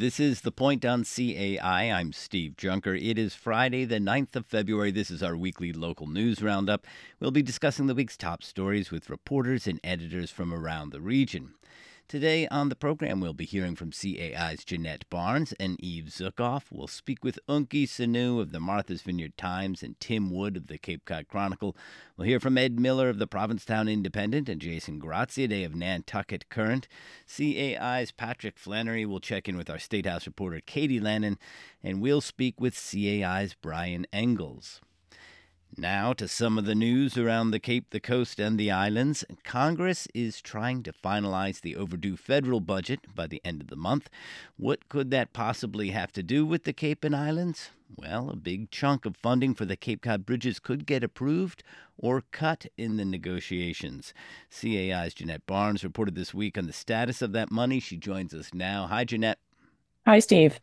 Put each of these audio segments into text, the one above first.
This is The Point on CAI. I'm Steve Junker. It is Friday, the 9th of February. This is our weekly local news roundup. We'll be discussing the week's top stories with reporters and editors from around the region. Today on the program, we'll be hearing from CAI's Jennette Barnes and Eve Zuckoff. We'll speak with Eunki Seonwoo of the Martha's Vineyard Times and Tim Wood of the Cape Cod Chronicle. We'll hear from Ed Miller of the Provincetown Independent and Jason Graziadei of Nantucket Current. CAI's Patrick Flannery will check in with our State House reporter Katie Lannan, and we'll speak with CAI's Brian Engles. Now to some of the news around the Cape, the coast, and the islands. Congress is trying to finalize the overdue federal budget by the end of the month. What could that possibly have to do with the Cape and Islands? Well, a big chunk of funding for the Cape Cod bridges could get approved or cut in the negotiations. CAI's Jennette Barnes reported this week on the status of that money. She joins us now. Hi, Jennette. Hi, Steve.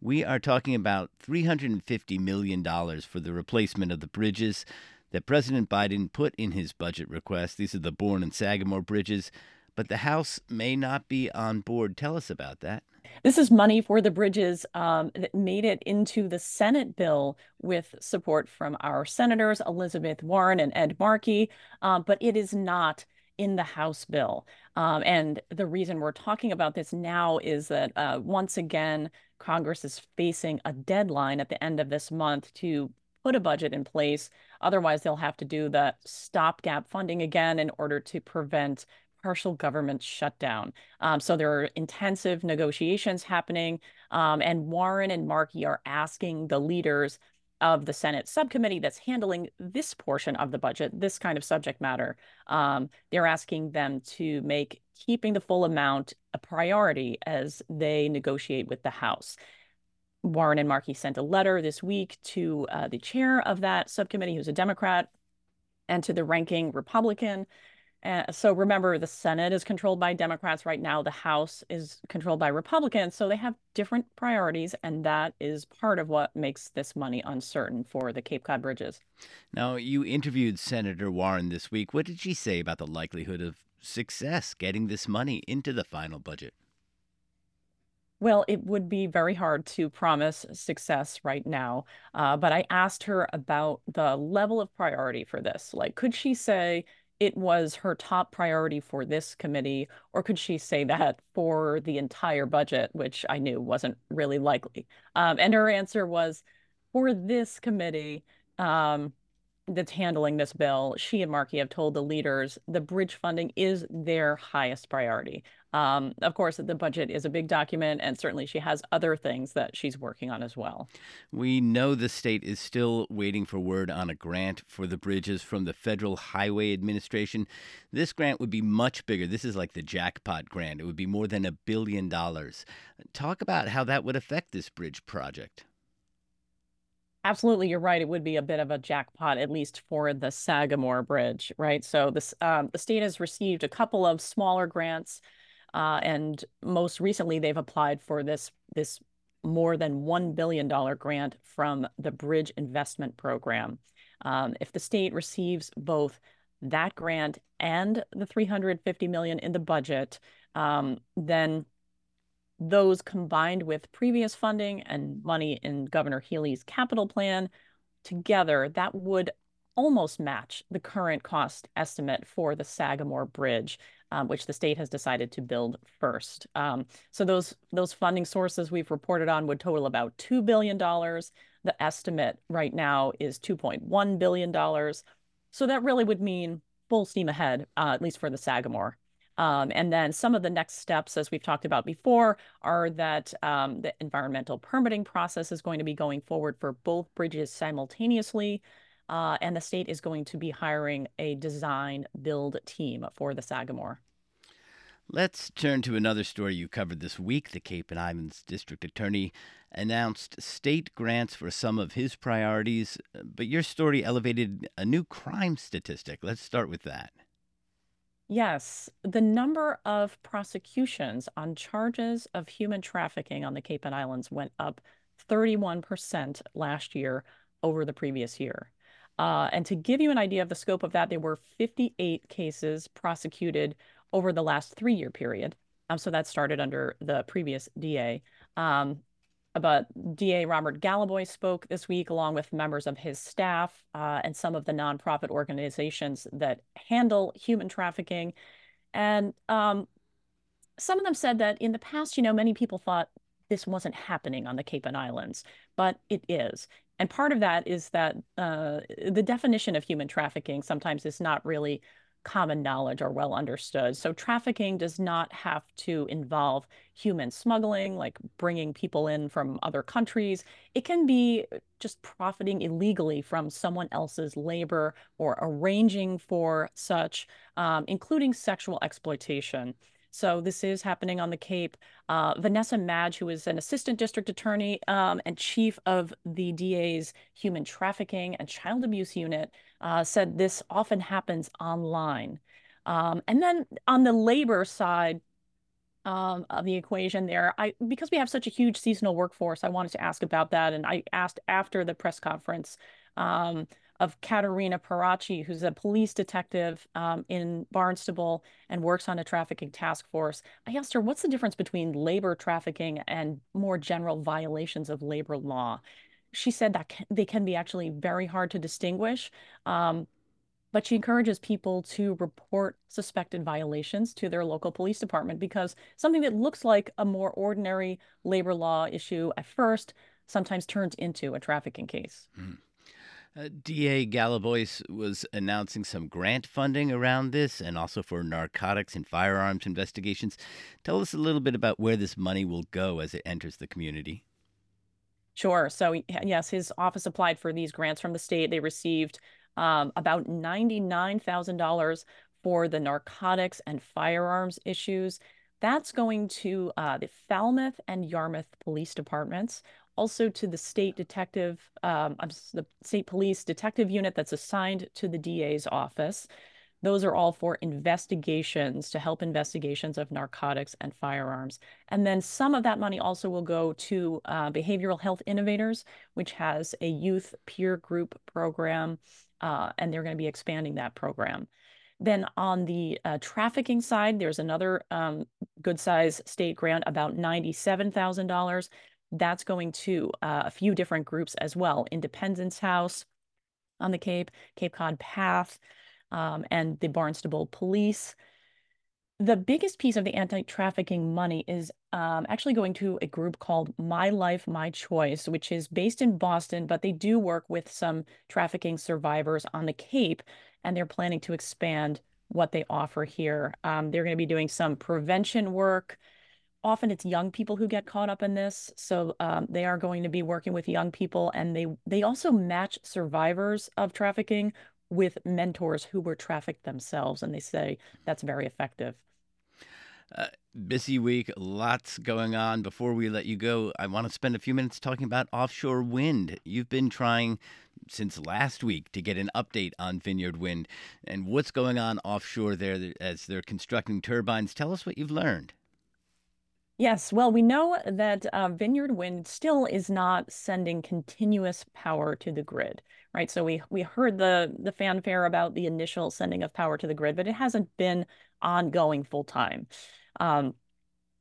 We are talking about $350 million for the replacement of the bridges that President Biden put in his budget request. These are the Bourne and Sagamore bridges, but the House may not be on board. Tell us about that. This is money for the bridges um, that made it into the Senate bill with support from our senators, Elizabeth Warren and Ed Markey, um, but it is not in the House bill. Um, and the reason we're talking about this now is that uh, once again, Congress is facing a deadline at the end of this month to put a budget in place. Otherwise, they'll have to do the stopgap funding again in order to prevent partial government shutdown. Um, so there are intensive negotiations happening, um, and Warren and Markey are asking the leaders of the Senate subcommittee that's handling this portion of the budget, this kind of subject matter. Um, they're asking them to make keeping the full amount a priority as they negotiate with the House. Warren and Markey sent a letter this week to uh, the chair of that subcommittee, who's a Democrat, and to the ranking Republican, uh, so remember, the Senate is controlled by Democrats right now. The House is controlled by Republicans. So they have different priorities, and that is part of what makes this money uncertain for the Cape Cod bridges. Now, you interviewed Senator Warren this week. What did she say about the likelihood of success getting this money into the final budget? Well, it would be very hard to promise success right now. Uh, but I asked her about the level of priority for this. Like, could she say, it was her top priority for this committee, or could she say that for the entire budget, which I knew wasn't really likely? Um, and her answer was for this committee, um, that's handling this bill, she and Markey have told the leaders the bridge funding is their highest priority. Um, of course, the budget is a big document, and certainly she has other things that she's working on as well. We know the state is still waiting for word on a grant for the bridges from the Federal Highway Administration. This grant would be much bigger. This is like the jackpot grant, it would be more than a billion dollars. Talk about how that would affect this bridge project. Absolutely, you're right. It would be a bit of a jackpot, at least for the Sagamore Bridge, right? So this um, the state has received a couple of smaller grants, uh, and most recently they've applied for this this more than one billion dollar grant from the Bridge Investment Program. Um, if the state receives both that grant and the 350 million in the budget, um, then those combined with previous funding and money in Governor Healey's capital plan together, that would almost match the current cost estimate for the Sagamore Bridge, um, which the state has decided to build first. Um, so those those funding sources we've reported on would total about $2 billion. The estimate right now is $2.1 billion. So that really would mean full steam ahead, uh, at least for the Sagamore. Um, and then some of the next steps, as we've talked about before, are that um, the environmental permitting process is going to be going forward for both bridges simultaneously. Uh, and the state is going to be hiring a design build team for the Sagamore. Let's turn to another story you covered this week. The Cape and Islands District Attorney announced state grants for some of his priorities, but your story elevated a new crime statistic. Let's start with that. Yes, the number of prosecutions on charges of human trafficking on the Cape and Islands went up 31% last year over the previous year. Uh, and to give you an idea of the scope of that, there were 58 cases prosecuted over the last three year period. Um, so that started under the previous DA. Um, but DA Robert Galibois spoke this week along with members of his staff uh, and some of the nonprofit organizations that handle human trafficking. And um, some of them said that in the past, you know, many people thought this wasn't happening on the Cape and Islands, but it is. And part of that is that uh, the definition of human trafficking sometimes is not really common knowledge or well understood. So trafficking does not have to involve human smuggling, like bringing people in from other countries. It can be just profiting illegally from someone else's labor or arranging for such, um, including sexual exploitation. So this is happening on the Cape. Uh, Vanessa Madge, who is an assistant district attorney um, and chief of the DA's human trafficking and child abuse unit, uh, said this often happens online. Um, and then on the labor side, um, of the equation there. I because we have such a huge seasonal workforce, I wanted to ask about that, and I asked after the press conference um, of Katerina Parachi, who's a police detective um, in Barnstable and works on a trafficking task force. I asked her, what's the difference between labor trafficking and more general violations of labor law? She said that can, they can be actually very hard to distinguish. Um, but she encourages people to report suspected violations to their local police department because something that looks like a more ordinary labor law issue at first sometimes turns into a trafficking case. Mm. Uh, DA Galibois was announcing some grant funding around this and also for narcotics and firearms investigations. Tell us a little bit about where this money will go as it enters the community. Sure. So, yes, his office applied for these grants from the state. They received um, about $99,000 for the narcotics and firearms issues. That's going to uh, the Falmouth and Yarmouth police departments also to the state detective, um, the state police detective unit that's assigned to the DA's office. Those are all for investigations to help investigations of narcotics and firearms. And then some of that money also will go to uh, Behavioral Health Innovators, which has a youth peer group program, uh, and they're going to be expanding that program. Then on the uh, trafficking side, there's another um, good size state grant, about $97,000 that's going to uh, a few different groups as well. Independence House on the Cape, Cape Cod Path, um, and the Barnstable Police. The biggest piece of the anti-trafficking money is um, actually going to a group called My Life, My Choice, which is based in Boston, but they do work with some trafficking survivors on the Cape, and they're planning to expand what they offer here. Um, they're going to be doing some prevention work, often it's young people who get caught up in this. So um, they are going to be working with young people, and they they also match survivors of trafficking with mentors who were trafficked themselves, and they say that's very effective. Uh, busy week, lots going on. Before we let you go, I want to spend a few minutes talking about offshore wind. You've been trying since last week to get an update on Vineyard Wind and what's going on offshore there as they're constructing turbines. Tell us what you've learned. Yes, well, we know that uh, Vineyard Wind still is not sending continuous power to the grid, right? So we we heard the the fanfare about the initial sending of power to the grid, but it hasn't been ongoing full time. Um,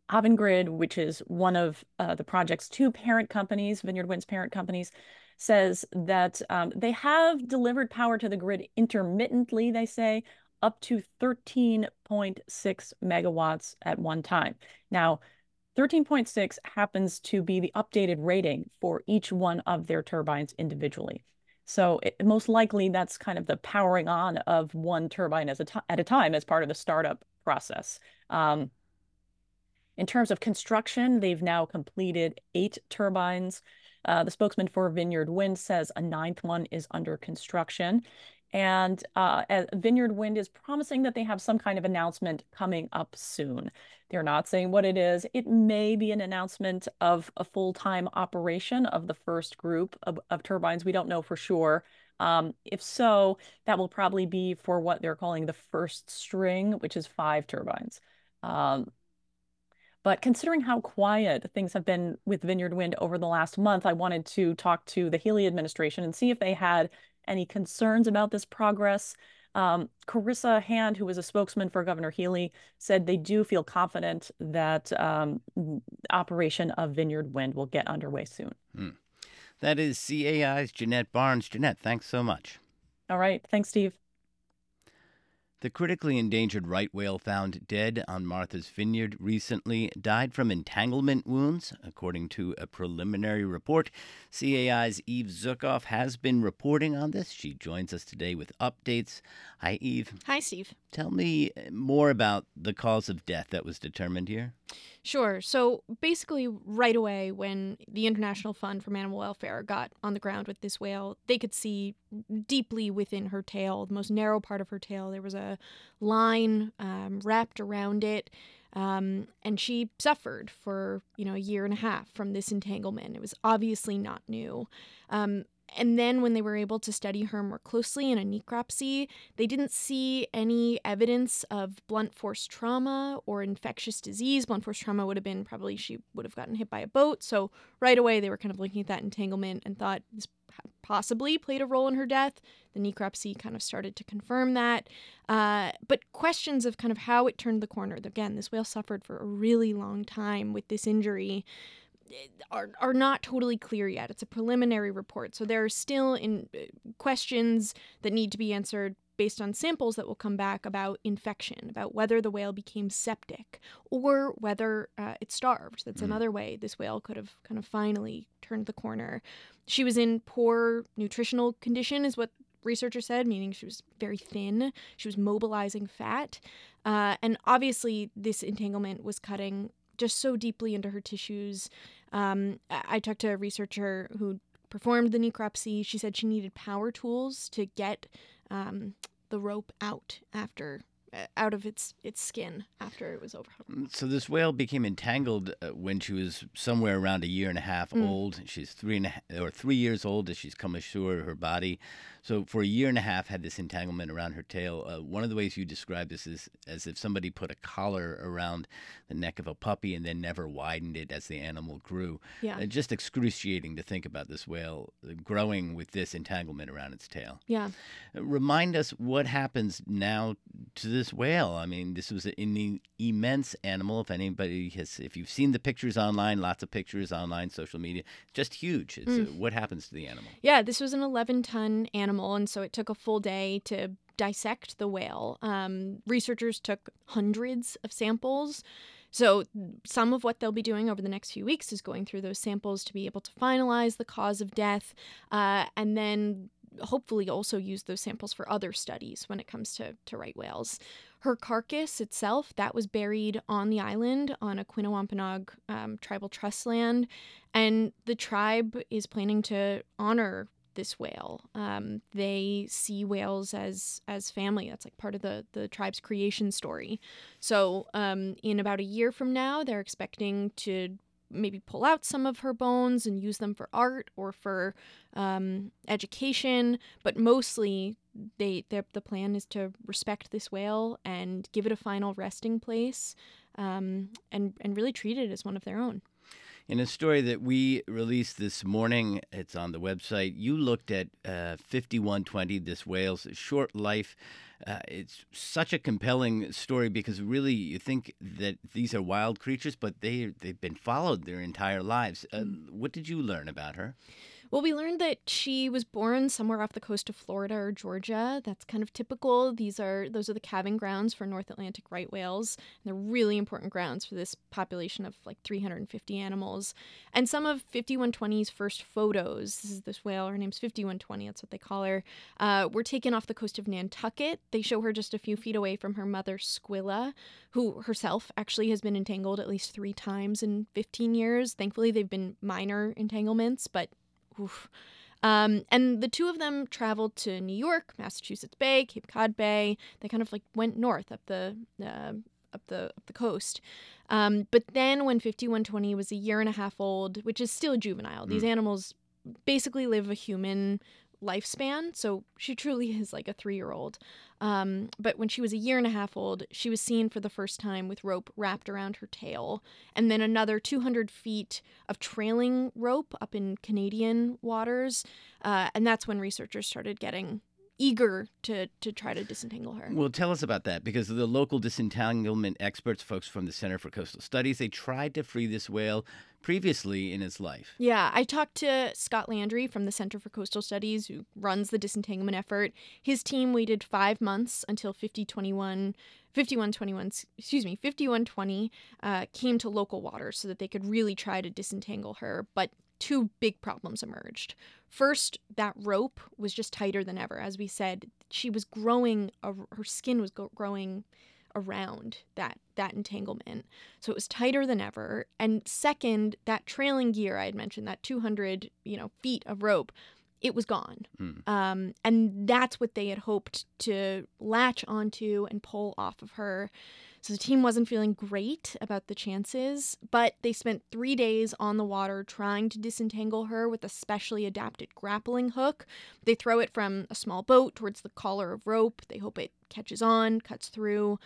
Avangrid, which is one of uh, the project's two parent companies, Vineyard Wind's parent companies, says that um, they have delivered power to the grid intermittently, they say, up to 13.6 megawatts at one time. Now, 13.6 happens to be the updated rating for each one of their turbines individually. So it, most likely that's kind of the powering on of one turbine as a at a time as part of the startup process. Um, in terms of construction, they've now completed eight turbines. Uh, the spokesman for Vineyard Wind says a ninth one is under construction. And uh, Vineyard Wind is promising that they have some kind of announcement coming up soon. They're not saying what it is. It may be an announcement of a full-time operation of the first group of, of turbines. We don't know for sure. Um, if so, that will probably be for what they're calling the first string, which is five turbines. Um, but considering how quiet things have been with Vineyard Wind over the last month, I wanted to talk to the Healey administration and see if they had any concerns about this progress. Um, Karissa Hand, who was a spokesman for Governor Healey, said they do feel confident that um, operation of Vineyard Wind will get underway soon. Hmm. That is CAI's Jennette Barnes. Jennette, thanks so much. All right. Thanks, Steve. The critically endangered right whale found dead on Martha's Vineyard recently died from entanglement wounds, according to a preliminary report. CAI's Eve Zuckoff has been reporting on this. She joins us today with updates. Hi, Eve. Hi, Steve. Tell me uh, more about the cause of death that was determined here. Sure. So basically, right away, when the International Fund for Animal Welfare got on the ground with this whale, they could see deeply within her tail, the most narrow part of her tail, there was a line um, wrapped around it. Um, and she suffered for you know a year and a half from this entanglement. It was obviously not new. Um, and then when they were able to study her more closely in a necropsy, they didn't see any evidence of blunt force trauma or infectious disease. Blunt force trauma would have been probably she would have gotten hit by a boat. So right away they were kind of looking at that entanglement and thought this possibly played a role in her death. The necropsy kind of started to confirm that. Uh, but questions of kind of how it turned the corner. Again, this whale suffered for a really long time with this injury are are not totally clear yet. It's a preliminary report, so there are still in uh, questions that need to be answered based on samples that will come back about infection, about whether the whale became septic or whether uh, it starved. That's mm. another way this whale could have kind of finally turned the corner. She was in poor nutritional condition, is what researchers said, meaning she was very thin. She was mobilizing fat. Uh, and obviously, this entanglement was cutting just so deeply into her tissues. Um, I talked to a researcher who performed the necropsy. She said she needed power tools to get um, the rope out after out of its its skin after it was over. Mm, so this whale became entangled uh, when she was somewhere around a year and a half mm. old. She's three and a half, or three years old as she's come ashore her body. So for a year and a half, had this entanglement around her tail. Uh, one of the ways you describe this is as if somebody put a collar around the neck of a puppy and then never widened it as the animal grew. Yeah, uh, just excruciating to think about this whale uh, growing with this entanglement around its tail. Yeah, uh, remind us what happens now to this whale. I mean, this was an immense animal. If anybody has, if you've seen the pictures online, lots of pictures online, social media, just huge. Mm. what happens to the animal? Yeah, this was an 11 ton animal animal, and so it took a full day to dissect the whale. Um, researchers took hundreds of samples. So, some of what they'll be doing over the next few weeks is going through those samples to be able to finalize the cause of death uh, and then hopefully also use those samples for other studies when it comes to, to right whales. Her carcass itself, that was buried on the island on Aquinnah Wampanoag um, tribal trust land, and the tribe is planning to honor this whale. Um, they see whales as as family. That's like part of the the tribe's creation story. So um, in about a year from now, they're expecting to maybe pull out some of her bones and use them for art or for um, education. But mostly, they the plan is to respect this whale and give it a final resting place, um, and and really treat it as one of their own. In a story that we released this morning, it's on the website, you looked at uh, 5120, this whale's short life. Uh, it's such a compelling story because really you think that these are wild creatures, but they, they've been followed their entire lives. Uh, mm. what did you learn about her? Well, we learned that she was born somewhere off the coast of Florida or Georgia. That's kind of typical. These are those are the calving grounds for North Atlantic right whales. And they're really important grounds for this population of like 350 animals. And some of 5120's first photos, this is this whale, her name's 5120, that's what they call her, uh, were taken off the coast of Nantucket. They show her just a few feet away from her mother, Squilla, who herself actually has been entangled at least three times in 15 years. Thankfully, they've been minor entanglements, but Oof. Um, and the two of them traveled to New York, Massachusetts Bay, Cape Cod Bay. They kind of like went north up the uh, up the up the coast. Um, but then when 5120 was a year and a half old, which is still juvenile, mm. these animals basically live a human lifespan. So she truly is like a three year old. Um, but when she was a year and a half old, she was seen for the first time with rope wrapped around her tail, and then another 200 feet of trailing rope up in Canadian waters. Uh, and that's when researchers started getting eager to to try to disentangle her. Well, tell us about that because the local disentanglement experts, folks from the Center for Coastal Studies, they tried to free this whale previously in its life. Yeah, I talked to Scott Landry from the Center for Coastal Studies, who runs the disentanglement effort. His team waited five months until 5021, 5121, excuse me, 5120 uh, came to local waters so that they could really try to disentangle her. But two big problems emerged. First, that rope was just tighter than ever. As we said, she was growing, her skin was growing around that that entanglement. So it was tighter than ever. And second, that trailing gear I had mentioned, that 200, you know, feet of rope, it was gone. Mm. Um, and that's what they had hoped to latch onto and pull off of her. So the team wasn't feeling great about the chances, but they spent three days on the water trying to disentangle her with a specially adapted grappling hook. They throw it from a small boat towards the collar of rope. They hope it catches on, cuts through.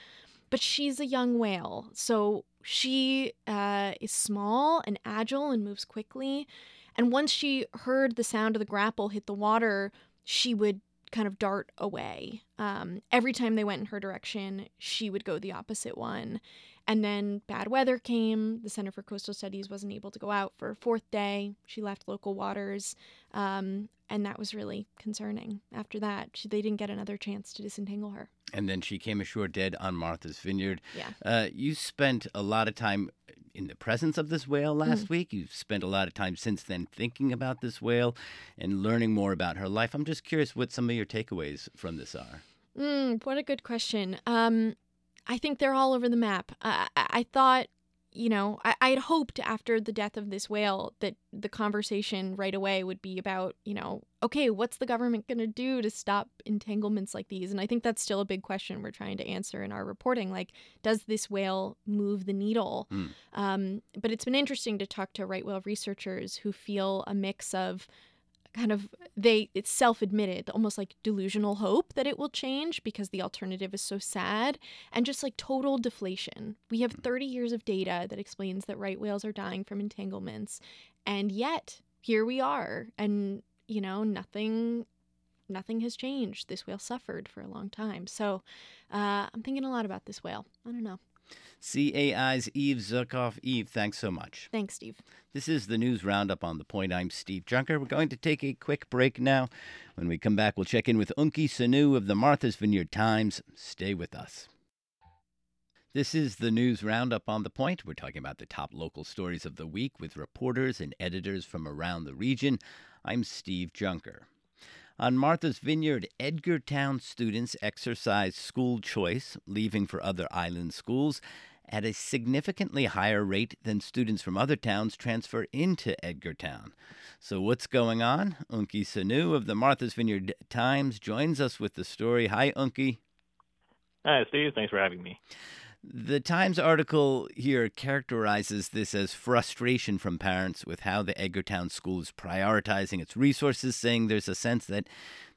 But she's a young whale, so she uh, is small and agile and moves quickly. And once she heard the sound of the grapple hit the water, she would kind of dart away. Um, every time they went in her direction, she would go the opposite one. And then bad weather came. The Center for Coastal Studies wasn't able to go out for a fourth day. She left local waters. Um, and that was really concerning. After that, she, they didn't get another chance to disentangle her. And then she came ashore dead on Martha's Vineyard. Yeah. Uh, you spent a lot of time in the presence of this whale last mm. week. You've spent a lot of time since then thinking about this whale and learning more about her life. I'm just curious what some of your takeaways from this are. Mm, what a good question. Um, I think they're all over the map. I, I thought you know, I, I'd hoped after the death of this whale that the conversation right away would be about, you know, okay, what's the government going to do to stop entanglements like these? And I think that's still a big question we're trying to answer in our reporting. Like, does this whale move the needle? Mm. Um, but it's been interesting to talk to right whale researchers who feel a mix of kind of they it's self-admitted almost like delusional hope that it will change because the alternative is so sad and just like total deflation. We have mm. 30 years of data that explains that right whales are dying from entanglements and yet here we are and you know nothing nothing has changed. This whale suffered for a long time. So uh, i'm thinking a lot about this whale. I don't know CAI's Eve Zuckoff. Eve, thanks so much. Thanks, Steve. This is the news roundup on the point. I'm Steve Junker. We're going to take a quick break now. When we come back, we'll check in with Eunki Seonwoo of the Martha's Vineyard Times. Stay with us. This is the news roundup on the point. We're talking about the top local stories of the week with reporters and editors from around the region. I'm Steve Junker. On Martha's Vineyard, Edgartown students exercise school choice, leaving for other island schools at a significantly higher rate than students from other towns transfer into Edgartown. So, what's going on? Eunki Seonwoo of the Martha's Vineyard Times joins us with the story. Hi, Eunki. Hi, Steve. Thanks for having me. The Times article here characterizes this as frustration from parents with how the Edgartown school is prioritizing its resources, saying there's a sense that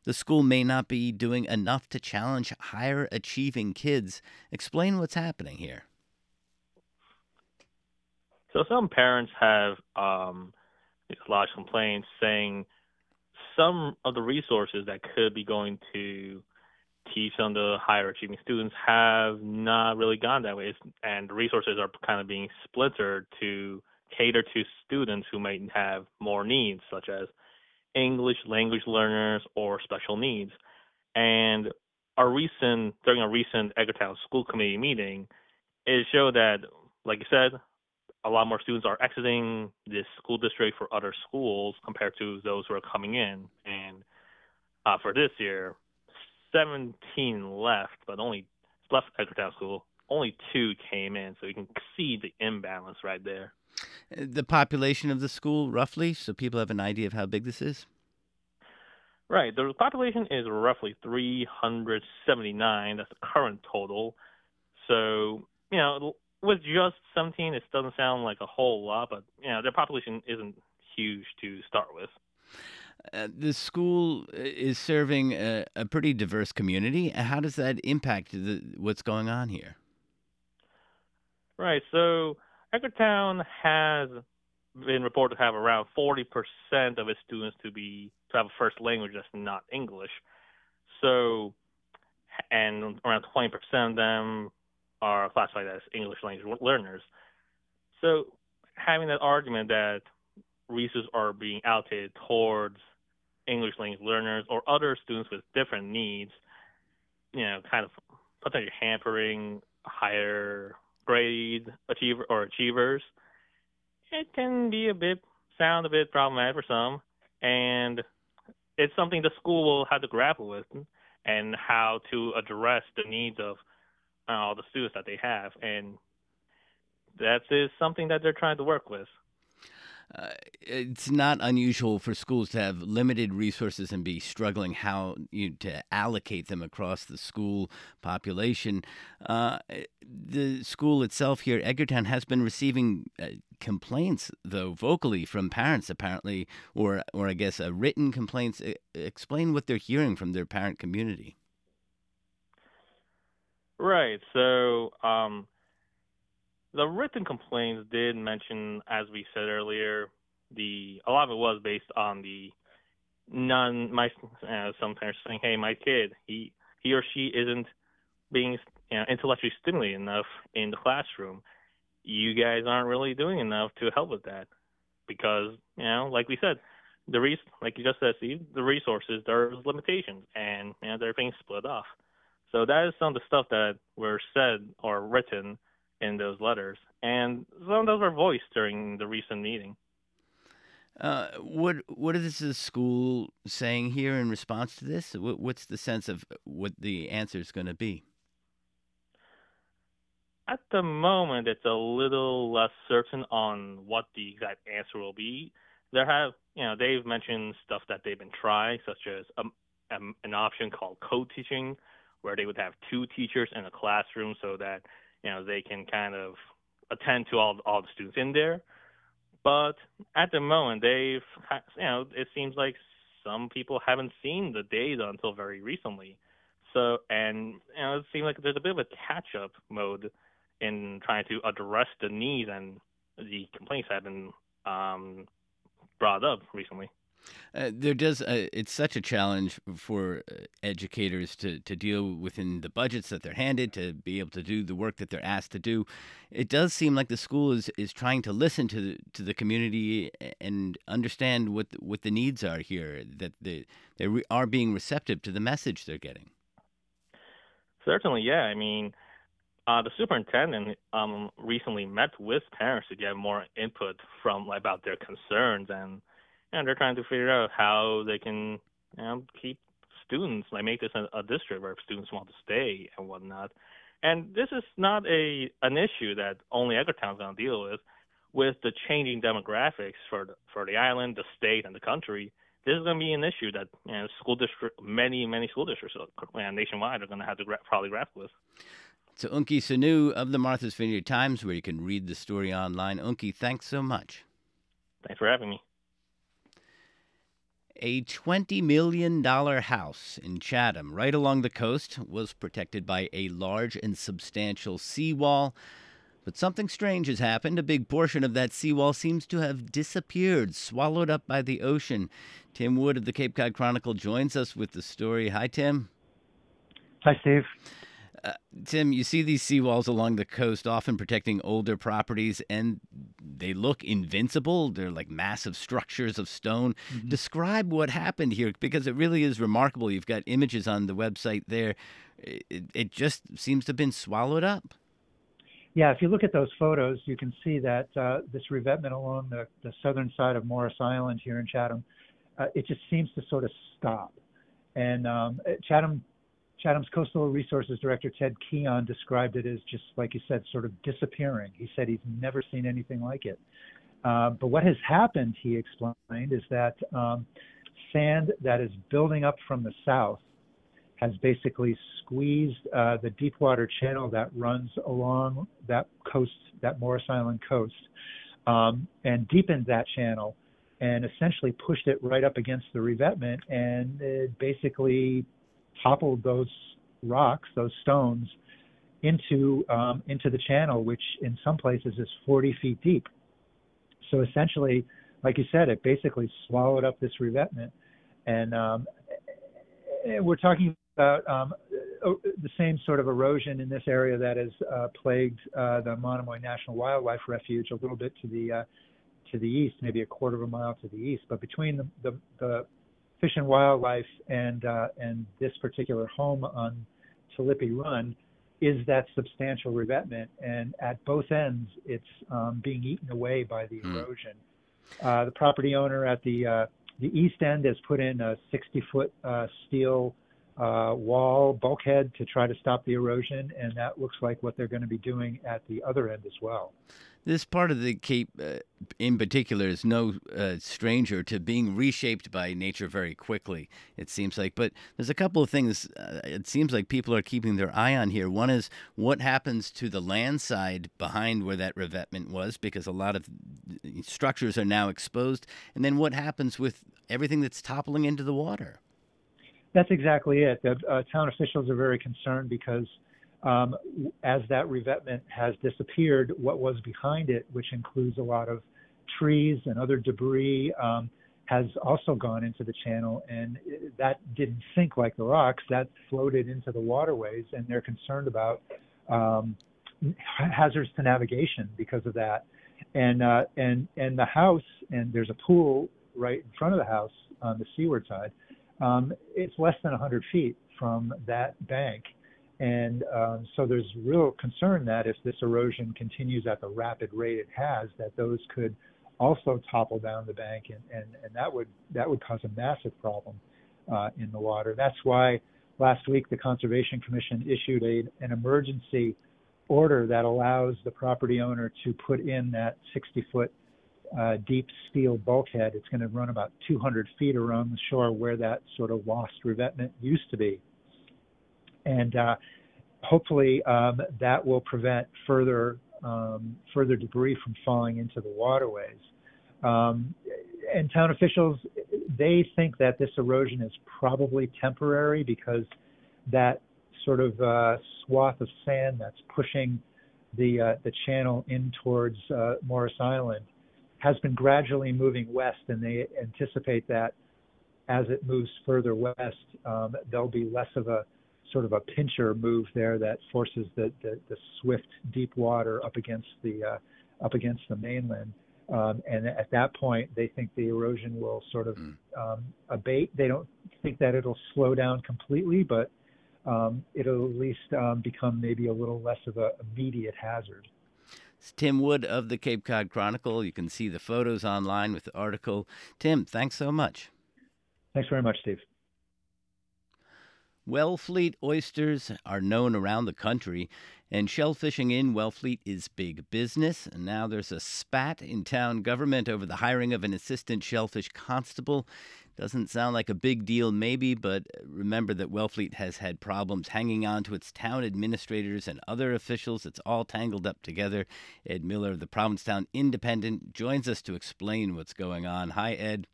the school may not be doing enough to challenge higher achieving kids. Explain what's happening here. So some parents have um, lodged complaints saying some of the resources that could be going to teach on the higher achieving students have not really gone that way, and resources are kind of being splintered to cater to students who might have more needs, such as English language learners or special needs. And our recent during a recent Edgartown School Committee meeting, it showed that, like you said, a lot more students are exiting this school district for other schools compared to those who are coming in. And uh, for this year, 17 left, but only left Edgartown School. Only two came in, so you can see the imbalance right there. The population of the school, roughly, so people have an idea of how big this is. Right. The population is roughly 379. That's the current total. So, you know, with just 17, it doesn't sound like a whole lot, but you know, their population isn't huge to start with. Uh, the school uh, is serving a, a, pretty diverse community. How does that impact the, what's going on here? Right. So Edgartown has been reported to have around 40% of its students to be to have a first language that's not English. So, and around 20% of them are classified as English language learners. So, having that argument that resources are being allocated towards English language learners or other students with different needs, you know, kind of potentially hampering higher grade achiever or achievers, it can be a bit sound a bit problematic for some, and it's something the school will have to grapple with and how to address the needs of all uh, the students that they have, and that is something that they're trying to work with. Uh, it's not unusual for schools to have limited resources and be struggling how you to allocate them across the school population. Uh, the school itself here, Edgartown, has been receiving uh, complaints, though vocally from parents, apparently, or or I guess uh, written complaints. explain what they're hearing from their parent community. Right. So. Um the written complaints did mention, as we said earlier, the a lot of it was based on the non my uh, some parents saying, "Hey, my kid, he he or she isn't being you know, intellectually stimulated enough in the classroom. You guys aren't really doing enough to help with that because you know, like we said, the res like you just said, Steve, the resources there's limitations and you know, they're being split off. So that is some of the stuff that were said or written in those letters, and some of those were voiced during the recent meeting. Uh, what what is the school saying here in response to this? What's the sense of what the answer is going to be? At the moment, it's a little less certain on what the exact answer will be. There have, you know, they've mentioned stuff that they've been trying, such as um, um, an option called co-teaching, where they would have two teachers in a classroom so that you know they can kind of attend to all all the students in there. But at the moment, they've you know it seems like some people haven't seen the data until very recently. So and you know it seems like there's a bit of a catch up mode in trying to address the needs and the complaints that have been um, brought up recently. Uh, there does. Uh, it's such a challenge for uh, educators to to deal within the budgets that they're handed to be able to do the work that they're asked to do. It does seem like the school is, is trying to listen to the, to the community and understand what what the needs are here. That they they re- are being receptive to the message they're getting. Certainly, yeah. I mean, uh, the superintendent um, recently met with parents to get more input from about their concerns and and they're trying to figure out how they can you know, keep students, like make this a, a district where students want to stay and whatnot. And this is not a an issue that only Edgartown's going to deal with. With the changing demographics for the, for the island, the state, and the country, this is going to be an issue that you know, school district, many many school districts uh, nationwide are going to have to gra- probably grapple with. So Eunki Seonwoo of the Martha's Vineyard Times, where you can read the story online. Eunki, thanks so much. Thanks for having me. A $20 million house in Chatham, right along the coast, was protected by a large and substantial seawall. But something strange has happened. A big portion of that seawall seems to have disappeared, swallowed up by the ocean. Tim Wood of the Cape Cod Chronicle joins us with the story. Hi, Tim. Hi, Steve. Uh, Tim, you see these seawalls along the coast, often protecting older properties, and they look invincible. They're like massive structures of stone. Mm-hmm. Describe what happened here because it really is remarkable. You've got images on the website there. It, it just seems to have been swallowed up. Yeah, if you look at those photos, you can see that uh, this revetment along the, the southern side of Morris Island here in Chatham, uh, it just seems to sort of stop. And um, Chatham Chatham's Coastal Resources Director Ted Keon described it as just like you said, sort of disappearing. He said he's never seen anything like it. Uh, but what has happened, he explained, is that um, sand that is building up from the south has basically squeezed uh, the Deepwater Channel that runs along that coast, that Morris Island coast, um, and deepened that channel and essentially pushed it right up against the revetment and it basically toppled those rocks, those stones, into um, into the channel, which in some places is 40 feet deep. So essentially, like you said, it basically swallowed up this revetment, and um, we're talking about um, the same sort of erosion in this area that has uh, plagued uh, the Monomoy National Wildlife Refuge a little bit to the uh, to the east, maybe a quarter of a mile to the east. But between the, the, the Fish and Wildlife and uh, and this particular home on Talipi Run is that substantial revetment, and at both ends, it's um, being eaten away by the mm. erosion. Uh, the property owner at the uh, the east end has put in a 60 foot uh, steel uh, wall bulkhead to try to stop the erosion, and that looks like what they're going to be doing at the other end as well. This part of the Cape, uh, in particular, is no uh, stranger to being reshaped by nature very quickly. It seems like, but there's a couple of things. Uh, it seems like people are keeping their eye on here. One is what happens to the land side behind where that revetment was, because a lot of structures are now exposed, and then what happens with everything that's toppling into the water. That's exactly it. The uh, town officials are very concerned because um, as that revetment has disappeared, what was behind it, which includes a lot of trees and other debris, um, has also gone into the channel, and that didn't sink like the rocks. That floated into the waterways, and they're concerned about um, hazards to navigation because of that. And uh, and and the house, and there's a pool right in front of the house on the seaward side um, it's less than 100 feet from that bank. And um, so there's real concern that if this erosion continues at the rapid rate it has, that those could also topple down the bank, and, and, and that would that would cause a massive problem uh, in the water. That's why last week the Conservation Commission issued a, an emergency order that allows the property owner to put in that 60 foot uh, deep steel bulkhead. It's going to run about 200 feet around the shore where that sort of lost revetment used to be. And uh, hopefully um, that will prevent further um, further debris from falling into the waterways. Um, and town officials, they think that this erosion is probably temporary because that sort of uh, swath of sand that's pushing the uh, the channel in towards uh, Morris Island has been gradually moving west, and they anticipate that as it moves further west, um, there'll be less of a sort of a pincher move there that forces the, the, the swift deep water up against the uh, up against the mainland. Um, and at that point, they think the erosion will sort of mm. um, abate. They don't think that it'll slow down completely, but um, it'll at least um, become maybe a little less of an immediate hazard. It's Tim Wood of the Cape Cod Chronicle. You can see the photos online with the article. Tim, thanks so much. Thanks very much, Steve. Wellfleet oysters are known around the country, and shellfishing in Wellfleet is big business. And now there's a spat in town government over the hiring of an assistant shellfish constable. Doesn't sound like a big deal, maybe, but remember that Wellfleet has had problems hanging on to its town administrators and other officials. It's all tangled up together. Ed Miller of the Provincetown Independent joins us to explain what's going on. Hi, Ed.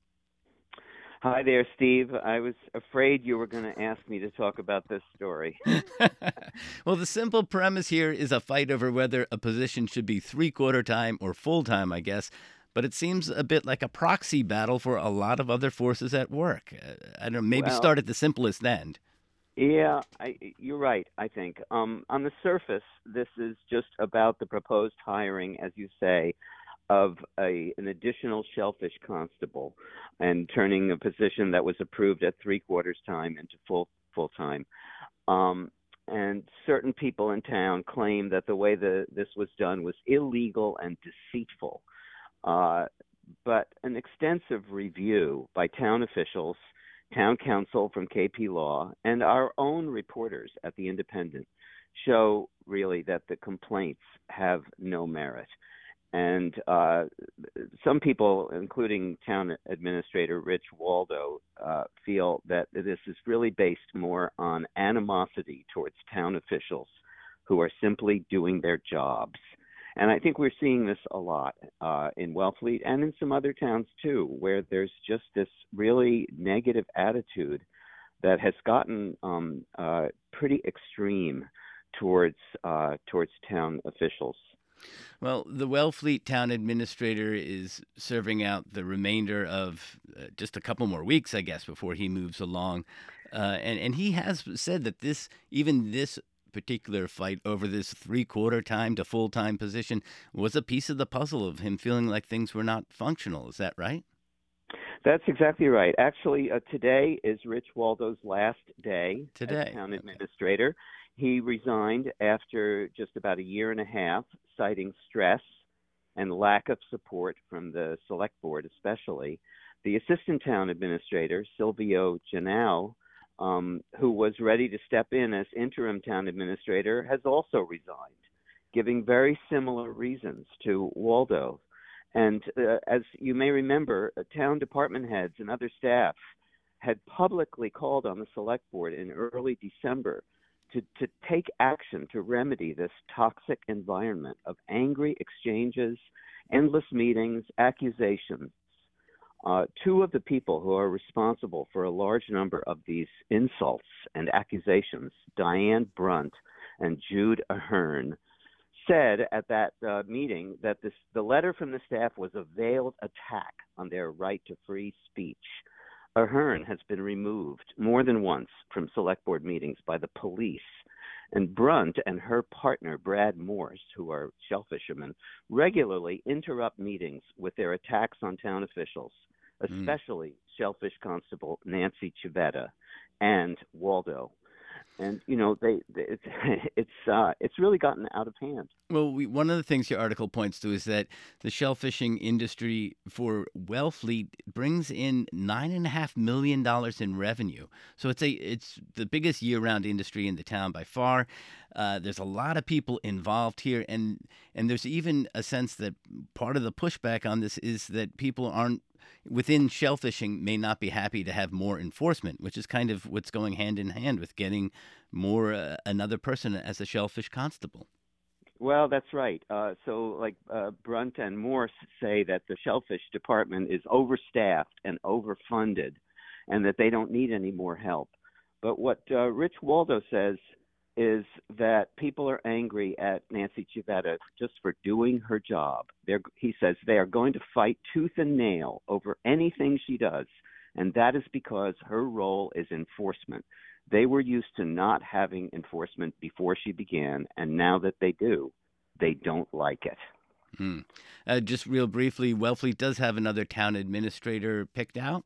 Hi there, Steve. I was afraid you were going to ask me to talk about this story. well, the simple premise here is a fight over whether a position should be three quarter time or full time, I guess but it seems a bit like a proxy battle for a lot of other forces at work. Uh, I don't know, maybe well, start at the simplest end. Yeah, I, you're right, I think. Um, on the surface, this is just about the proposed hiring, as you say, of a, an additional shellfish constable and turning a position that was approved at three quarters time into full full time. Um, and certain people in town claim that the way the, this was done was illegal and deceitful. Uh, but an extensive review by town officials, town counsel from KP Law, and our own reporters at the Independent show really that the complaints have no merit. And uh, some people, including town administrator Rich Waldo, uh, feel that this is really based more on animosity towards town officials who are simply doing their jobs and I think we're seeing this a lot uh, in Wellfleet and in some other towns too, where there's just this really negative attitude that has gotten um, uh, pretty extreme towards uh, towards town officials. Well, the Wellfleet town administrator is serving out the remainder of uh, just a couple more weeks, I guess, before he moves along. Uh, and and he has said that this even this particular fight over this three quarter time to full time position was a piece of the puzzle of him feeling like things were not functional. Is that right? That's exactly right. Actually, uh, today is Rich Waldo's last day today. as town administrator. He resigned after just about a year and a half, citing stress and lack of support from the select board, especially. The assistant town administrator, Silvio Genao, um, who was ready to step in as interim town administrator, has also resigned, giving very similar reasons to Waldo. And uh, as you may remember, uh, town department heads and other staff had publicly called on the select board in early December to, to take action to remedy this toxic environment of angry exchanges, endless meetings, accusations. Uh, two of the people who are responsible for a large number of these insults and accusations, Diane Brunt and Jude Ahern, said at that uh, meeting that this, the letter from the staff was a veiled attack on their right to free speech. Ahern has been removed more than once from select board meetings by the police. And Brunt and her partner, Brad Morse, who are shellfishermen, regularly interrupt meetings with their attacks on town officials, especially mm. shellfish constable Nancy Civetta and Waldo and you know they, they it's it's uh, it's really gotten out of hand. Well, we, one of the things your article points to is that the shell fishing industry for Wellfleet brings in nine and a half million dollars in revenue. So it's a it's the biggest year-round industry in the town by far. Uh, there's a lot of people involved here, and and there's even a sense that part of the pushback on this is that people aren't within shellfishing may not be happy to have more enforcement, which is kind of what's going hand in hand with getting more uh, another person as a shellfish constable. Well, that's right. Uh, so, like uh, Brunt and Morse say that the shellfish department is overstaffed and overfunded, and that they don't need any more help. But what uh, Rich Waldo says is that people are angry at Nancy Civetta just for doing her job. They're, he says they are going to fight tooth and nail over anything she does, and that is because her role is enforcement. They were used to not having enforcement before she began, and now that they do, they don't like it. Hmm. Uh, just real briefly, Wellfleet does have another town administrator picked out.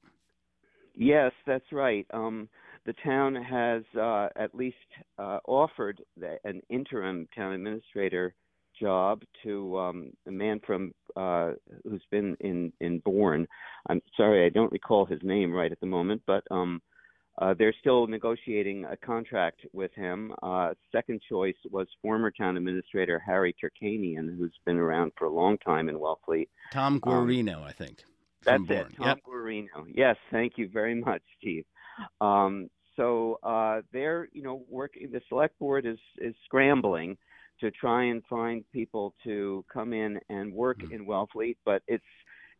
Yes, that's right. Um, the town has uh, at least uh, offered the, an interim town administrator job to um, a man from uh, who's been in in Bourne. I'm sorry, I don't recall his name right at the moment, but um, uh, they're still negotiating a contract with him. Uh, second choice was former town administrator Harry Terkanian, who's been around for a long time in Wellfleet. Tom um, Guerino, um, I think. That's Bourne. it, Tom yep. Guerino. Yes, thank you very much, Steve. Um, so uh, they're, you know, working. The select board is is scrambling to try and find people to come in and work mm-hmm. in Wellfleet, but it's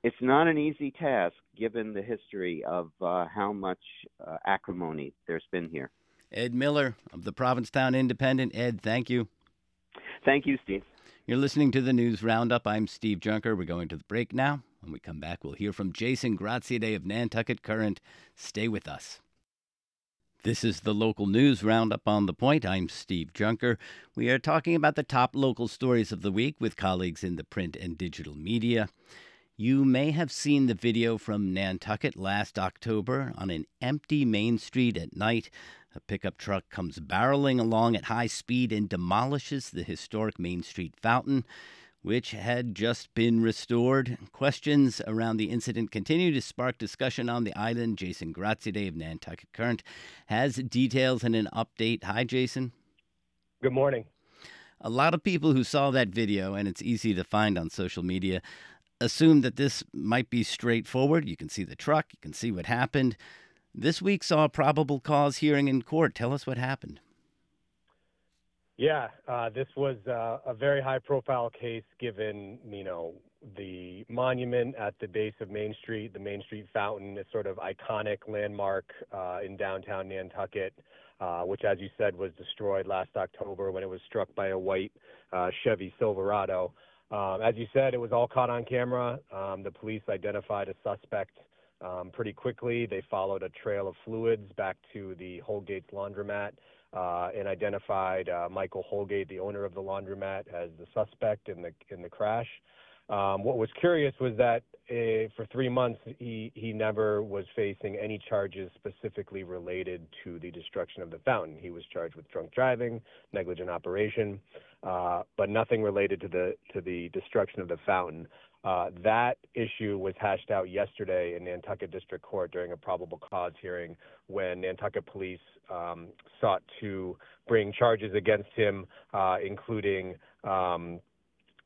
it's not an easy task given the history of uh, how much uh, acrimony there's been here. Ed Miller of the Provincetown Independent. Ed, thank you. Thank you, Steve. You're listening to the News Roundup. I'm Steve Junker. We're going to the break now. When we come back, we'll hear from Jason Graziadei of Nantucket Current. Stay with us. This is the local news roundup on the point. I'm Steve Junker. We are talking about the top local stories of the week with colleagues in the print and digital media. You may have seen the video from Nantucket last October on an empty main street at night. A pickup truck comes barreling along at high speed and demolishes the historic Main Street fountain which had just been restored. Questions around the incident continue to spark discussion on the island. Jason Graziadei of Nantucket Current has details and an update. Hi, Jason. Good morning. A lot of people who saw that video, and it's easy to find on social media, assumed that this might be straightforward. You can see the truck, you can see what happened. This week saw a probable cause hearing in court. Tell us what happened. Yeah, uh, this was uh, a very high-profile case, given you know the monument at the base of Main Street, the Main Street Fountain, is sort of iconic landmark uh, in downtown Nantucket, uh, which, as you said, was destroyed last October when it was struck by a white uh, Chevy Silverado. Um, as you said, it was all caught on camera. Um, the police identified a suspect Um, pretty quickly, they followed a trail of fluids back to the Holgate's laundromat and identified uh, Michael Holgate, the owner of the laundromat, as the suspect in the in the crash. Um, what was curious was that uh, for three months he he never was facing any charges specifically related to the destruction of the fountain. He was charged with drunk driving, negligent operation, uh, but nothing related to the to the destruction of the fountain. Uh, that issue was hashed out yesterday in Nantucket District Court during a probable cause hearing when Nantucket police um, sought to bring charges against him, uh, including um,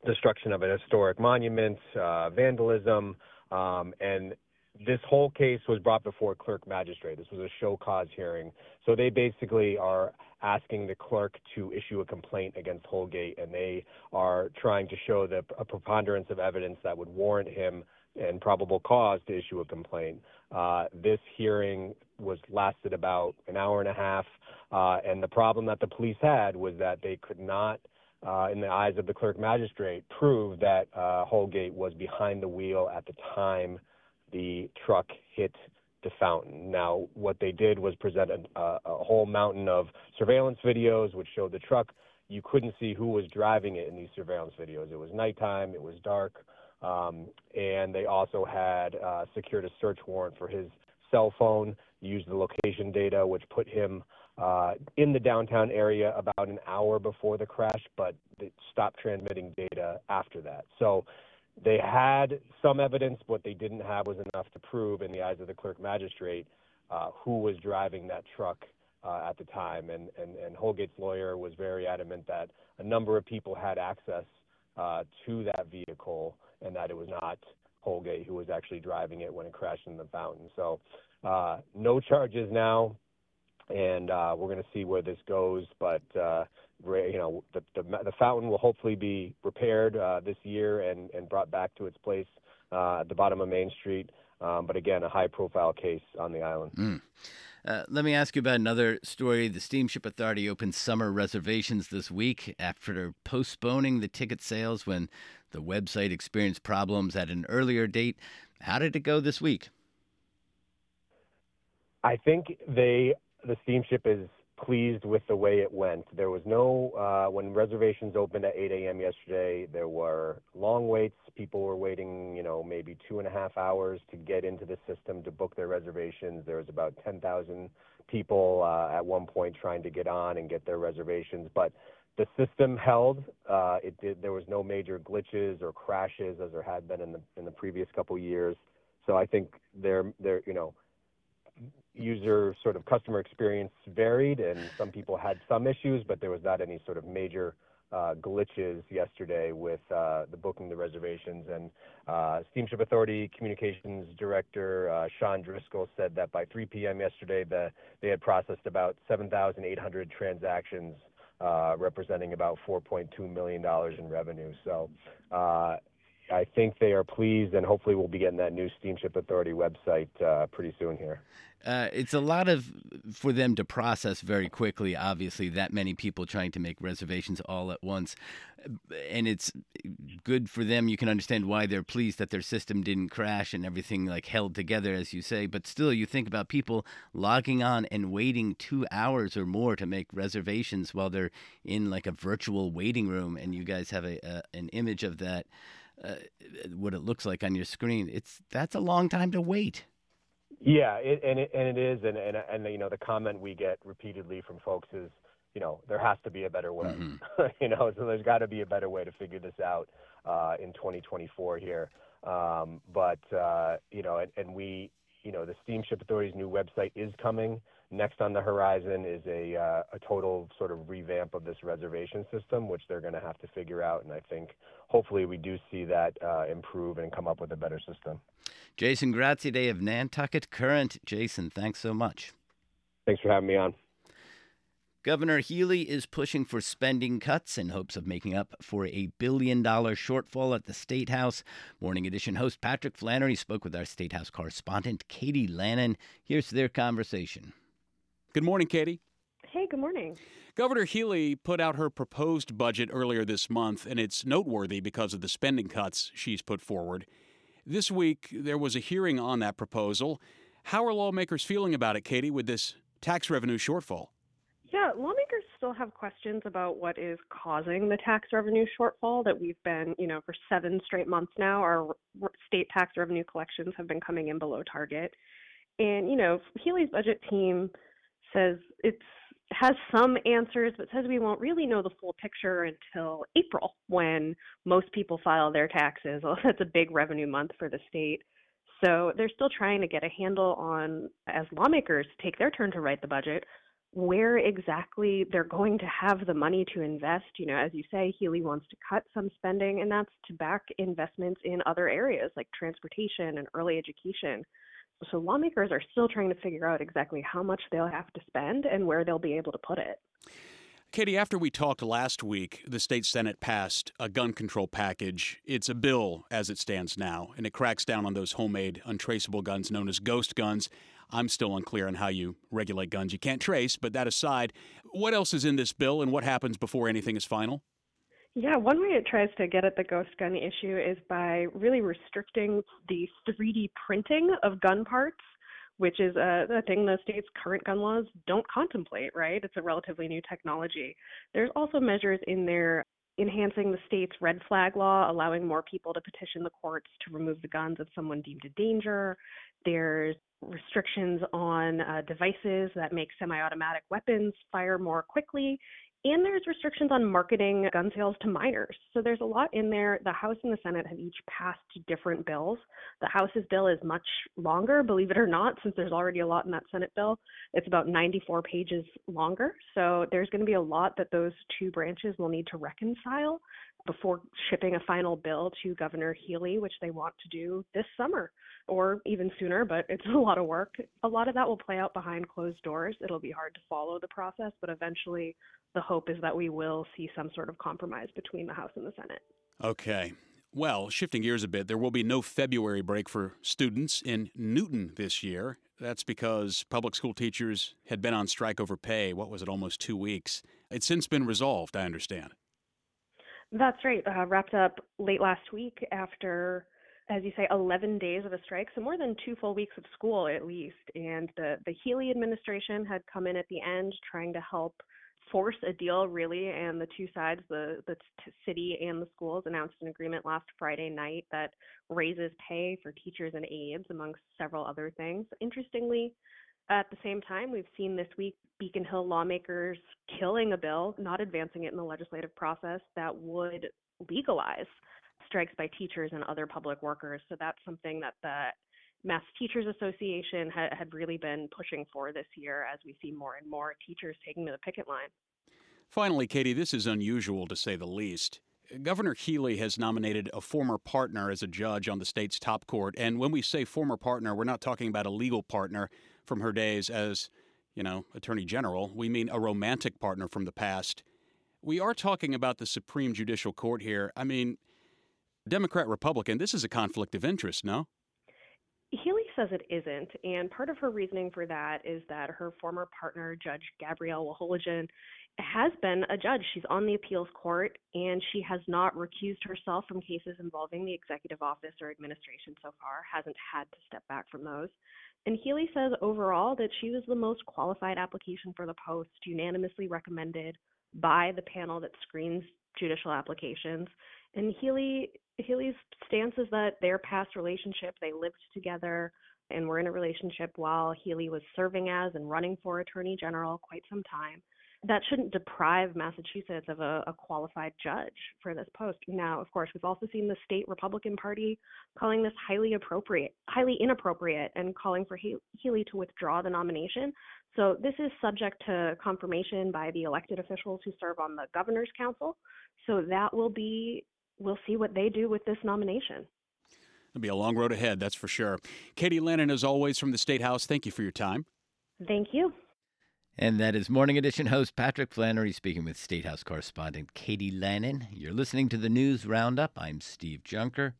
destruction of a historic monument, uh, vandalism, um, and this whole case was brought before a clerk magistrate. This was a show cause hearing. So they basically are asking the clerk to issue a complaint against Holgate, and they are trying to show the, a preponderance of evidence that would warrant him and probable cause to issue a complaint. Uh, this hearing was lasted about an hour and a half, uh, and the problem that the police had was that they could not, uh, in the eyes of the clerk magistrate, prove that uh, Holgate was behind the wheel at the time the truck hit the fountain. Now, what they did was present a, a, a whole mountain of surveillance videos which showed the truck. You couldn't see who was driving it in these surveillance videos. It was nighttime, it was dark, um, and they also had uh, secured a search warrant for his cell phone, used the location data, which put him uh, in the downtown area about an hour before the crash, but it stopped transmitting data after that. So they had some evidence, what they didn't have was enough to prove, in the eyes of the clerk magistrate, uh, who was driving that truck uh, at the time. And, Holgate's lawyer was very adamant that a number of people had access uh, to that vehicle and that it was not Holgate who was actually driving it when it crashed in the fountain. So, no charges now, and we're going to see where this goes. But you know, the, the, the fountain will hopefully be repaired uh, this year and and brought back to its place uh, at the bottom of Main Street. Um, but again, a high-profile case on the island. Mm. Uh, let me ask you about another story. The Steamship Authority opened summer reservations this week after postponing the ticket sales when the website experienced problems at an earlier date. How did it go this week? I think they the steamship is pleased with the way it went. There was no, uh, when reservations opened at 8 a.m. yesterday, there were long waits. People were waiting, you know, maybe two and a half hours to get into the system to book their reservations. There was about 10,000 people uh, at one point trying to get on and get their reservations. But the system held. Uh, it did, there was no major glitches or crashes as there had been in the in the previous couple years. So I think they're they're you know user sort of customer experience varied, and some people had some issues, but there was not any sort of major uh, glitches yesterday with uh, the booking the reservations. And uh, Steamship Authority Communications Director uh, Sean Driscoll said that by 3 p.m. yesterday, the, they had processed about 7,800 transactions, uh, representing about 4.2 million dollars in revenue. So. Uh, I think they are pleased, and hopefully, we'll be getting that new Steamship Authority website pretty soon here. Uh, it's a lot of for them to process very quickly. Obviously, that many people trying to make reservations all at once, and it's good for them. You can understand why they're pleased that their system didn't crash and everything like held together, as you say. But still, you think about people logging on and waiting two hours or more to make reservations while they're in like a virtual waiting room, and you guys have a, a an image of that. Uh, what it looks like on your screen. It's that's a long time to wait. Yeah, it, and it, and it is, and, and and you know the comment we get repeatedly from folks is, you know, there has to be a better way. Mm-hmm. you know, so there's got to be a better way to figure this out uh, in 2024 here. Um, but uh, you know, and, and we, you know, the Steamship Authority's new website is coming. Next on the horizon is a uh, a total sort of revamp of this reservation system, which they're going to have to figure out. And I think hopefully we do see that uh, improve and come up with a better system. Jason Graziadei of Nantucket Current. Jason, thanks so much. Thanks for having me on. Governor Healey is pushing for spending cuts in hopes of making up for a billion dollar shortfall at the State House. Morning Edition host Patrick Flannery spoke with our State House correspondent Katie Lannan. Here's their conversation. Good morning, Katie. Hey, good morning. Governor Healey put out her proposed budget earlier this month, and it's noteworthy because of the spending cuts she's put forward. This week, there was a hearing on that proposal. How are lawmakers feeling about it, Katie, with this tax revenue shortfall? Yeah, lawmakers still have questions about what is causing the tax revenue shortfall that we've been, you know, for seven straight months now. Our state tax revenue collections have been coming in below target. And, you know, Healey's budget team says it's has some answers, but says we won't really know the full picture until April when most people file their taxes. Well, oh, that's a big revenue month for the state. So they're still trying to get a handle on, as lawmakers take their turn to write the budget, where exactly they're going to have the money to invest. You know, as you say, Healey wants to cut some spending, and that's to back investments in other areas like transportation and early education. So lawmakers are still trying to figure out exactly how much they'll have to spend and where they'll be able to put it. Katie, after we talked last week, the state Senate passed a gun control package. It's a bill as it stands now, and it cracks down on those homemade, untraceable guns known as ghost guns. I'm still unclear on how you regulate guns you can't trace, but that aside, what else is in this bill and what happens before anything is final? Yeah, one way it tries to get at the ghost gun issue is by really restricting the 3D printing of gun parts which is a, a thing the state's current gun laws don't contemplate, right? It's a relatively new technology. There's also measures in there enhancing the state's red flag law, allowing more people to petition the courts to remove the guns of someone deemed a danger. There's restrictions on uh, devices that make semi automatic weapons fire more quickly and there's restrictions on marketing gun sales to minors. So there's a lot in there. The House and the Senate have each passed different bills. The House's bill is much longer, believe it or not, since there's already a lot in that Senate bill. It's about 94 pages longer. So there's going to be a lot that those two branches will need to reconcile before shipping a final bill to Governor Healey, which they want to do this summer or even sooner, but it's a lot of work. A lot of that will play out behind closed doors. It'll be hard to follow the process, but eventually the hope is that we will see some sort of compromise between the House and the Senate. Okay. Well, shifting gears a bit, there will be no February break for students in Newton this year. That's because public school teachers had been on strike over pay. What was it, almost two weeks? It's since been resolved, I understand. That's right. Uh, wrapped up late last week after as you say, 11 days of a strike, so more than two full weeks of school at least. And the, the Healey administration had come in at the end trying to help force a deal, really. And the two sides, the, the city and the schools, announced an agreement last Friday night that raises pay for teachers and aides, amongst several other things. Interestingly, at the same time, we've seen this week Beacon Hill lawmakers killing a bill, not advancing it in the legislative process, that would legalize strikes by teachers and other public workers. So that's something that the Mass Teachers Association ha- had really been pushing for this year as we see more and more teachers taking to the picket line. Finally, Katie, this is unusual to say the least. Governor Healey has nominated a former partner as a judge on the state's top court. And when we say former partner, we're not talking about a legal partner from her days as, you know, attorney general. We mean a romantic partner from the past. We are talking about the Supreme Judicial Court here. I mean, Democrat Republican, this is a conflict of interest, no? Healey says it isn't, and part of her reasoning for that is that her former partner, Judge Gabrielle Wolohojian, has been a judge. She's on the appeals court, and she has not recused herself from cases involving the executive office or administration so far, hasn't had to step back from those. And Healey says overall that she was the most qualified application for the post, unanimously recommended by the panel that screens judicial applications. And Healey Healey's stance is that their past relationship, they lived together and were in a relationship while Healey was serving as and running for Attorney General quite some time. That shouldn't deprive Massachusetts of a, a qualified judge for this post. Now, of course, we've also seen the state Republican Party calling this highly appropriate, highly inappropriate, and calling for Healey to withdraw the nomination. So this is subject to confirmation by the elected officials who serve on the governor's council. So that will be we'll see what they do with this nomination. It'll be a long road ahead, that's for sure. Katie Lannan, as always, from the State House, thank you for your time. Thank you. And that is Morning Edition host Patrick Flannery speaking with State House correspondent Katie Lannan. You're listening to the News Roundup. I'm Steve Junker.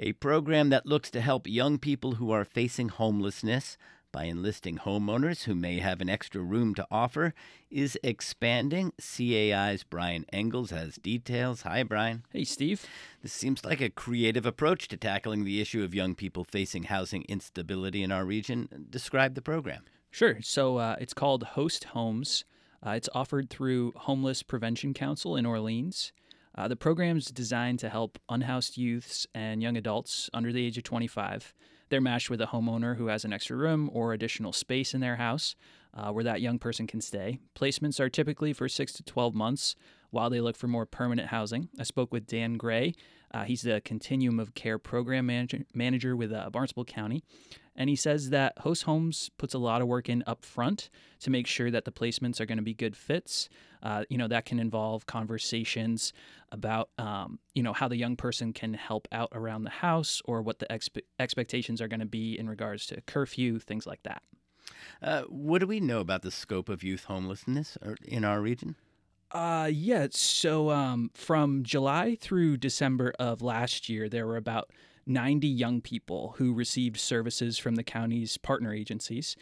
A program that looks to help young people who are facing homelessness by enlisting homeowners who may have an extra room to offer is expanding. CAI's Brian Engles has details. Hi, Brian. Hey, Steve. This seems like a creative approach to tackling the issue of young people facing housing instability in our region. Describe the program. Sure. So uh, it's called Host Homes. Uh, it's offered through Homeless Prevention Council in Orleans. Uh, the program's designed to help unhoused youths and young adults under the age of 25 they're matched with a homeowner who has an extra room or additional space in their house uh, where that young person can stay. Placements are typically for six to 12 months while they look for more permanent housing. I spoke with Dan Gray. Uh, he's the Continuum of Care Program manager, manager with uh, Barnstable County. And he says that Host Homes puts a lot of work in up front to make sure that the placements are going to be good fits. Uh, you know, that can involve conversations about, um, you know, how the young person can help out around the house or what the expe- expectations are going to be in regards to curfew, things like that. Uh, what do we know about the scope of youth homelessness in our region? Uh, yeah. So um, from July through December of last year, there were about 90 young people who received services from the county's partner agencies.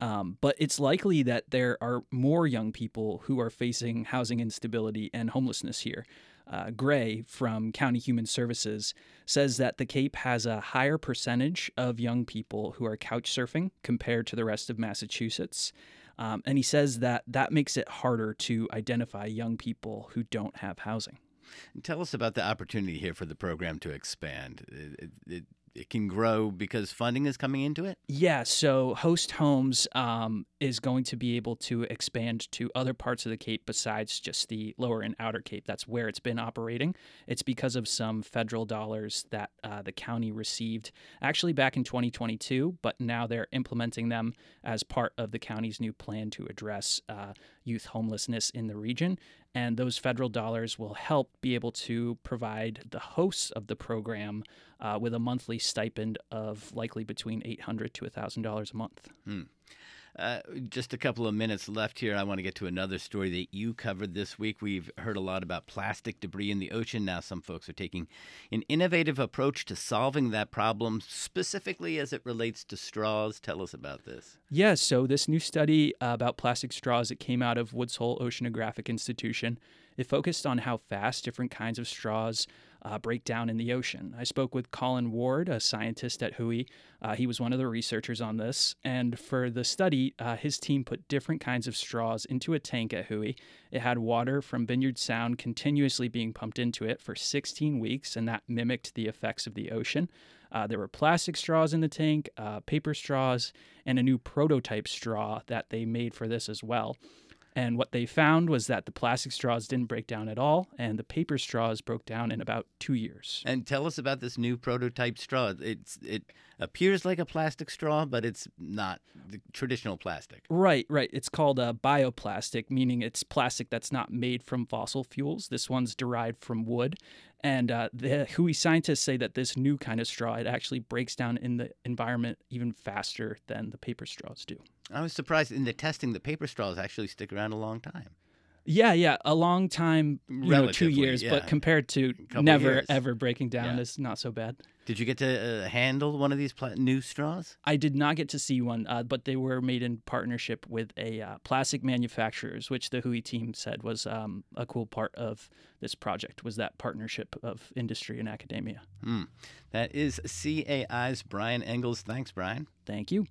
Um, but it's likely that there are more young people who are facing housing instability and homelessness here. Uh, Gray from County Human Services says that the Cape has a higher percentage of young people who are couch surfing compared to the rest of Massachusetts. Um, and he says that that makes it harder to identify young people who don't have housing. Tell us about the opportunity here for the program to expand. It, it, it can grow because funding is coming into it? Yeah. So Host Homes um, is going to be able to expand to other parts of the Cape besides just the lower and outer Cape. That's where it's been operating. It's because of some federal dollars that uh, the county received actually back in 2022, but now they're implementing them as part of the county's new plan to address uh, youth homelessness in the region. And those federal dollars will help be able to provide the hosts of the program uh, with a monthly stipend of likely between 800 to $1,000 a month. Hmm. Uh, just a couple of minutes left here. I want to get to another story that you covered this week. We've heard a lot about plastic debris in the ocean. Now, some folks are taking an innovative approach to solving that problem, specifically as it relates to straws. Tell us about this. Yeah, so this new study uh, about plastic straws, that came out of Woods Hole Oceanographic Institution. It focused on how fast different kinds of straws uh, break down in the ocean. I spoke with Colin Ward, a scientist at WHOI. Uh, he was one of the researchers on this. And for the study, uh, his team put different kinds of straws into a tank at WHOI. It had water from Vineyard Sound continuously being pumped into it for 16 weeks, and that mimicked the effects of the ocean. Uh, there were plastic straws in the tank, uh, paper straws, and a new prototype straw that they made for this as well. And what they found was that the plastic straws didn't break down at all, and the paper straws broke down in about two years. And tell us about this new prototype straw. It's it appears like a plastic straw, but it's not the traditional plastic. Right, right. It's called a bioplastic, meaning it's plastic that's not made from fossil fuels. This one's derived from wood, and uh, the WHOI scientists say that this new kind of straw it actually breaks down in the environment even faster than the paper straws do. I was surprised in the testing the paper straws actually stick around a long time. Yeah, yeah, a long time, you know, two years, yeah. but compared to never ever breaking down yeah. is not so bad. Did you get to uh, handle one of these pla- new straws? I did not get to see one, uh, but they were made in partnership with a uh, plastic manufacturers, which the WHOI team said was um, a cool part of this project. Was that partnership of industry and academia? Hmm. That is CAI's Brian Engles. Thanks, Brian. Thank you.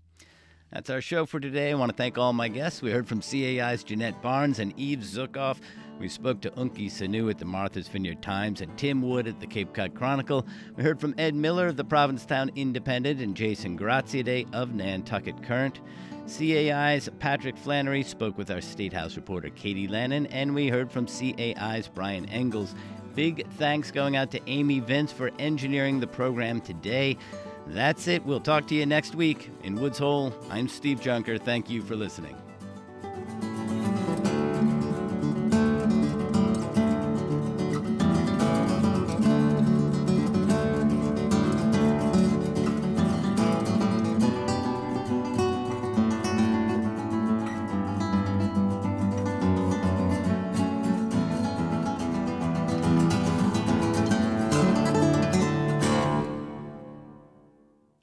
That's our show for today. I want to thank all my guests. We heard from CAI's Jennette Barnes and Eve Zuckoff. We spoke to Eunki Seonwoo at the Martha's Vineyard Times and Tim Wood at the Cape Cod Chronicle. We heard from Ed Miller of the Provincetown Independent and Jason Graziadei of Nantucket Current. CAI's Patrick Flannery spoke with our State House reporter Katie Lannan, and we heard from CAI's Brian Engles. Big thanks going out to Amy Vince for engineering the program today. That's it. We'll talk to you next week. In Woods Hole, I'm Steve Junker. Thank you for listening.